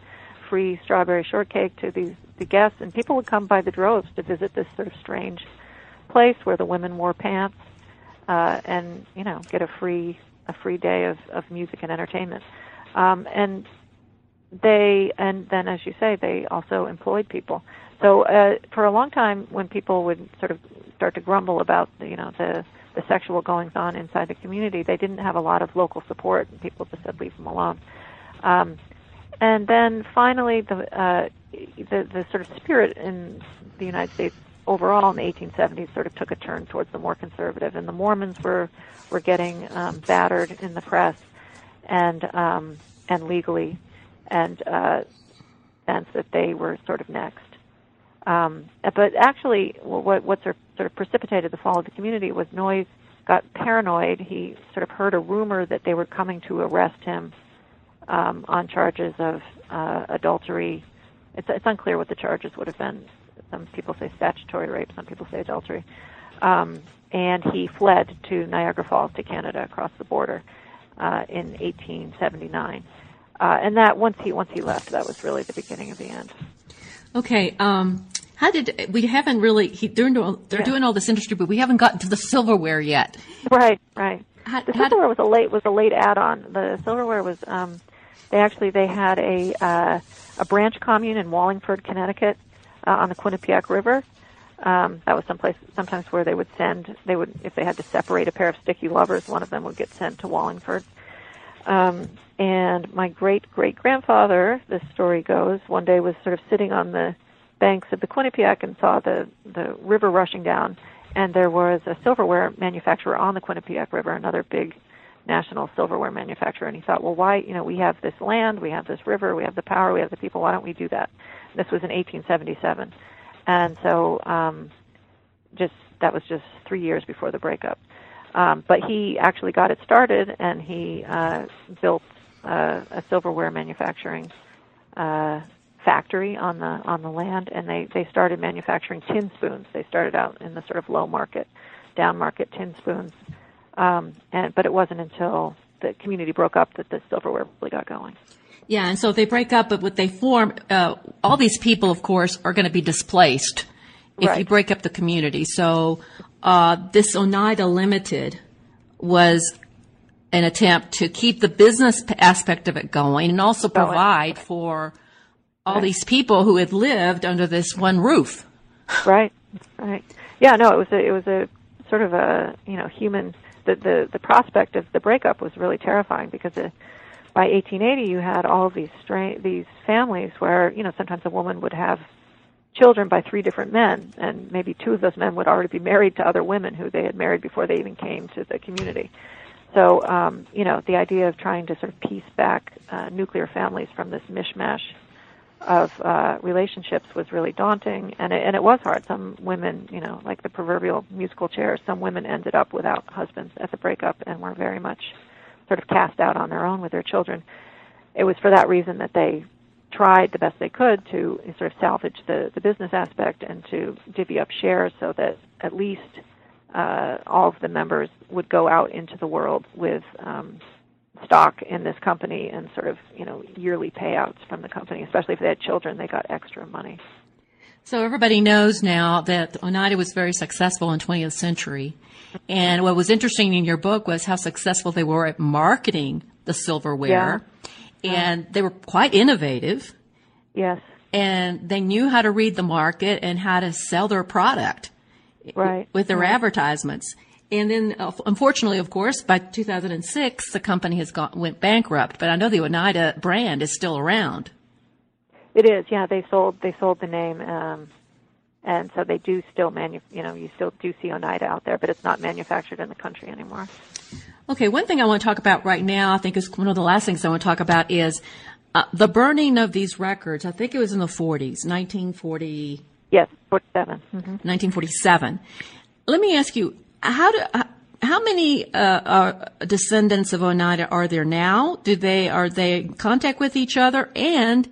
free strawberry shortcake to these the guests, and people would come by the droves to visit this sort of strange place where the women wore pants uh, and you know get a free a free day of, of music and entertainment. Um, and they, and then as you say, they also employed people. So uh, for a long time, when people would sort of start to grumble about, you know, the the sexual goings on inside the community, they didn't have a lot of local support, and people just said, "Leave them alone." Um, and then finally, the, uh, the the sort of spirit in the United States overall in the 1870s sort of took a turn towards the more conservative, and the Mormons were were getting um, battered in the press and um, and legally, and uh, sense that they were sort of next. Um, but actually, what what sort of precipitated the fall of the community was Noyes got paranoid. He sort of heard a rumor that they were coming to arrest him um, on charges of uh, adultery. It's, it's unclear what the charges would have been some people say statutory rape. Some people say adultery. Um, and he fled to Niagara Falls to Canada across the border uh, in 1879. Uh, and that once he once he left, that was really the beginning of the end. Okay. Um, how did we haven't really? He, they're, doing, they're yeah. doing all this industry, but we haven't gotten to the silverware yet. Right. Right. How, the silverware was a late was a late add-on. The silverware was um, they actually they had a uh, a branch commune in Wallingford, Connecticut, uh, on the Quinnipiac River. Um, that was someplace sometimes where they would send they would if they had to separate a pair of sticky lovers, one of them would get sent to Wallingford. Um, and my great great grandfather, this story goes, one day was sort of sitting on the banks of the Quinnipiac and saw the the river rushing down, and there was a silverware manufacturer on the Quinnipiac River, another big national silverware manufacturer, and he thought, well, why you know we have this land, we have this river, we have the power, we have the people, why don't we do that? This was in 1877, and so um, just that was just three years before the breakup. Um, but he actually got it started, and he uh, built uh, a silverware manufacturing uh, factory on the on the land, and they they started manufacturing tin spoons. They started out in the sort of low market, down market tin spoons, um, and but it wasn't until the community broke up that the silverware really got going. Yeah, and so if they break up, but what they form, uh, all these people, of course, are going to be displaced if right. you break up the community. So uh, this Oneida Limited was an attempt to keep the business aspect of it going and also provide for all these people who had lived under this one roof. Right, right. Yeah, no, it was a, it was a sort of a you know human. The the the prospect of the breakup was really terrifying because it by 1880 you had all these stra- these families where you know sometimes a woman would have children by three different men and maybe two of those men would already be married to other women who they had married before they even came to the community. So um, you know the idea of trying to sort of piece back uh, nuclear families from this mishmash of uh, relationships was really daunting and it, and it was hard. Some women you know like the proverbial musical chairs some women ended up without husbands at the breakup and were very much sort of cast out on their own with their children. It was for that reason that they tried the best they could to sort of salvage the, the business aspect and to divvy up shares so that at least uh, all of the members would go out into the world with um, stock in this company and sort of you know yearly payouts from the company. Especially if they had children, they got extra money. So everybody knows now that Oneida was very successful in 20th century. And what was interesting in your book was how successful they were at marketing the silverware. Yeah. And they were quite innovative. Yes. And they knew how to read the market and how to sell their product. Right. With their right. advertisements. And then, uh, unfortunately, of course, by 2006, the company has gone, went bankrupt. But I know the Oneida brand is still around. It is, yeah. They sold they sold the name, um, and so they do still manu. You know, you still do see Oneida out there, but it's not manufactured in the country anymore. Okay, one thing I want to talk about right now, I think is one of the last things I want to talk about is uh, the burning of these records. I think it was in the 40s, 1940. Yes, 47. Mm-hmm. 1947. Let me ask you, how do uh, how many uh, uh, descendants of Oneida are there now? Do they are they in contact with each other? And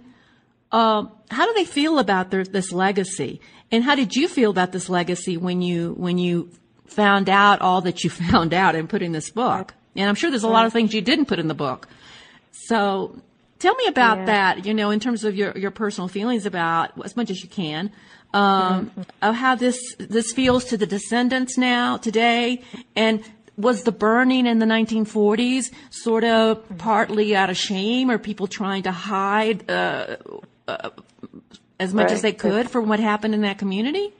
uh, how do they feel about their, this legacy? And how did you feel about this legacy when you when you found out all that you found out and put in this book? And I'm sure there's a lot of things you didn't put in the book. So tell me about yeah. that. You know, in terms of your your personal feelings about as much as you can. Um, mm-hmm. of how this this feels to the descendants now today, and was the burning in the 1940s sort of mm-hmm. partly out of shame or people trying to hide uh, uh, as much right. as they could from what happened in that community?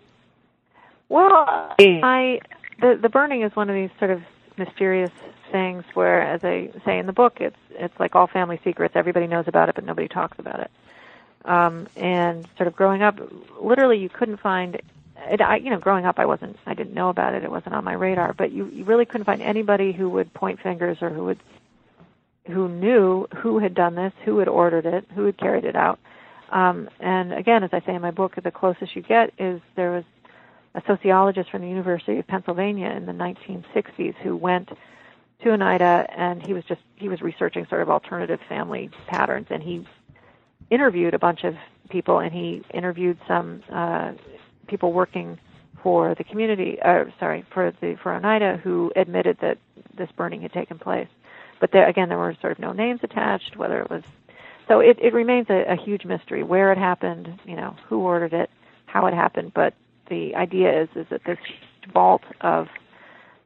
Well, I the the burning is one of these sort of mysterious things where, as I say in the book, it's it's like all family secrets. Everybody knows about it, but nobody talks about it. Um, and sort of growing up, literally, you couldn't find. It, I, you know, growing up, I wasn't. I didn't know about it. It wasn't on my radar. But you, you really couldn't find anybody who would point fingers or who would, who knew who had done this, who had ordered it, who had carried it out. Um, and again, as I say in my book, the closest you get is there was a sociologist from the University of Pennsylvania in the 1960s who went to Oneida and he was just he was researching sort of alternative family patterns and he interviewed a bunch of people and he interviewed some uh, people working for the community uh, sorry for the for Oneida who admitted that this burning had taken place. But there again there were sort of no names attached whether it was so it, it remains a, a huge mystery where it happened, you know, who ordered it, how it happened. But the idea is is that this vault of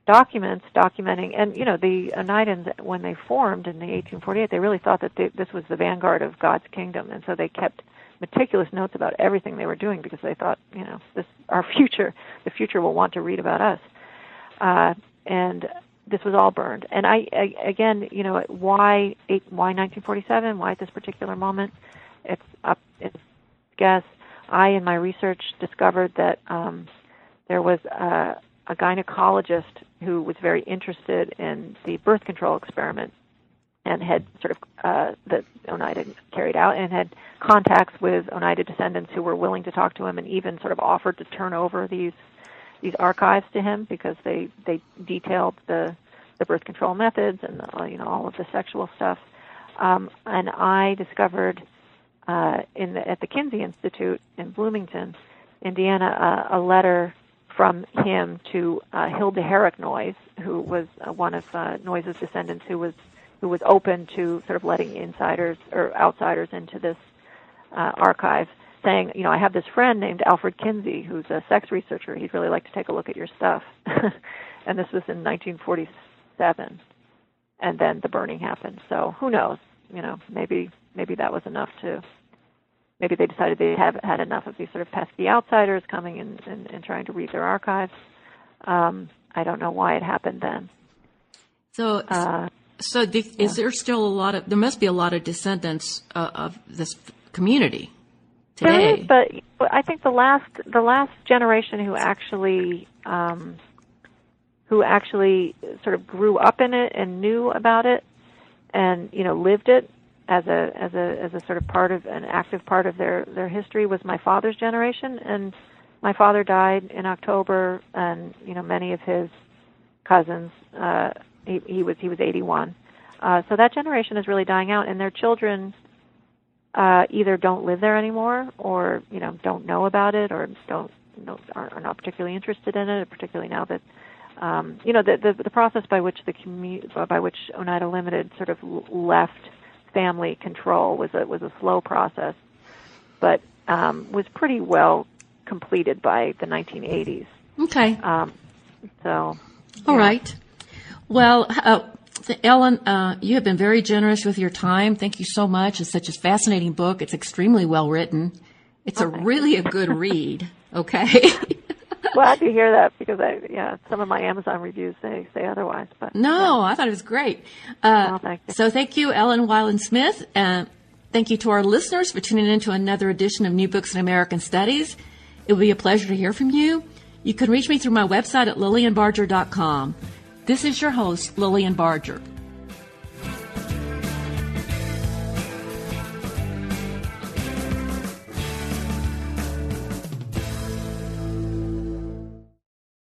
documents documenting, and you know, the Oneidans when they formed in the 1848, they really thought that they, this was the vanguard of God's kingdom, and so they kept meticulous notes about everything they were doing because they thought, you know, this our future, the future will want to read about us. Uh, and this was all burned. And I, I again, you know, why why 1947? Why at this particular moment? It's up. It's guess. I, in my research, discovered that um, there was a, a gynecologist who was very interested in the birth control experiment and had sort of uh, that Oneida carried out and had contacts with Oneida descendants who were willing to talk to him and even sort of offered to turn over these these archives to him because they they detailed the the birth control methods and the, you know all of the sexual stuff. Um, and I discovered uh, in the, at the Kinsey Institute in Bloomington, Indiana, uh, a letter from him to uh, Hilda Herrick Noyes, who was uh, one of uh, Noyes' descendants, who was who was open to sort of letting insiders or outsiders into this uh, archive saying, you know, I have this friend named Alfred Kinsey who's a sex researcher. He'd really like to take a look at your stuff. and this was in 1947, and then the burning happened. So who knows? You know, maybe maybe that was enough to. Maybe they decided they have had enough of these sort of pesky outsiders coming and, and, and trying to read their archives. Um, I don't know why it happened then. So, uh, so the, yeah. is there still a lot of? There must be a lot of descendants uh, of this community today. Is, but I think the last the last generation who actually um, who actually sort of grew up in it and knew about it and you know lived it as a as a as a sort of part of an active part of their their history was my father's generation and my father died in October and you know many of his cousins uh he he was he was 81 uh so that generation is really dying out and their children uh, either don't live there anymore, or you know don't know about it, or don't know, are, are not particularly interested in it, particularly now that um, you know the, the the process by which the commu- by which Oneida Limited sort of left family control was a was a slow process, but um, was pretty well completed by the 1980s. Okay. Um, so. All right. Well, uh, Ellen, uh, you have been very generous with your time. Thank you so much. It's such a fascinating book. It's extremely well written. It's okay. a really a good read. Okay. Glad to hear that because I yeah some of my Amazon reviews say say otherwise. But no, yeah. I thought it was great. Uh, well, thank so thank you, Ellen Wayland Smith. Uh, thank you to our listeners for tuning in to another edition of New Books in American Studies. It will be a pleasure to hear from you. You can reach me through my website at lilianbarger.com. This is your host, Lilian Barger.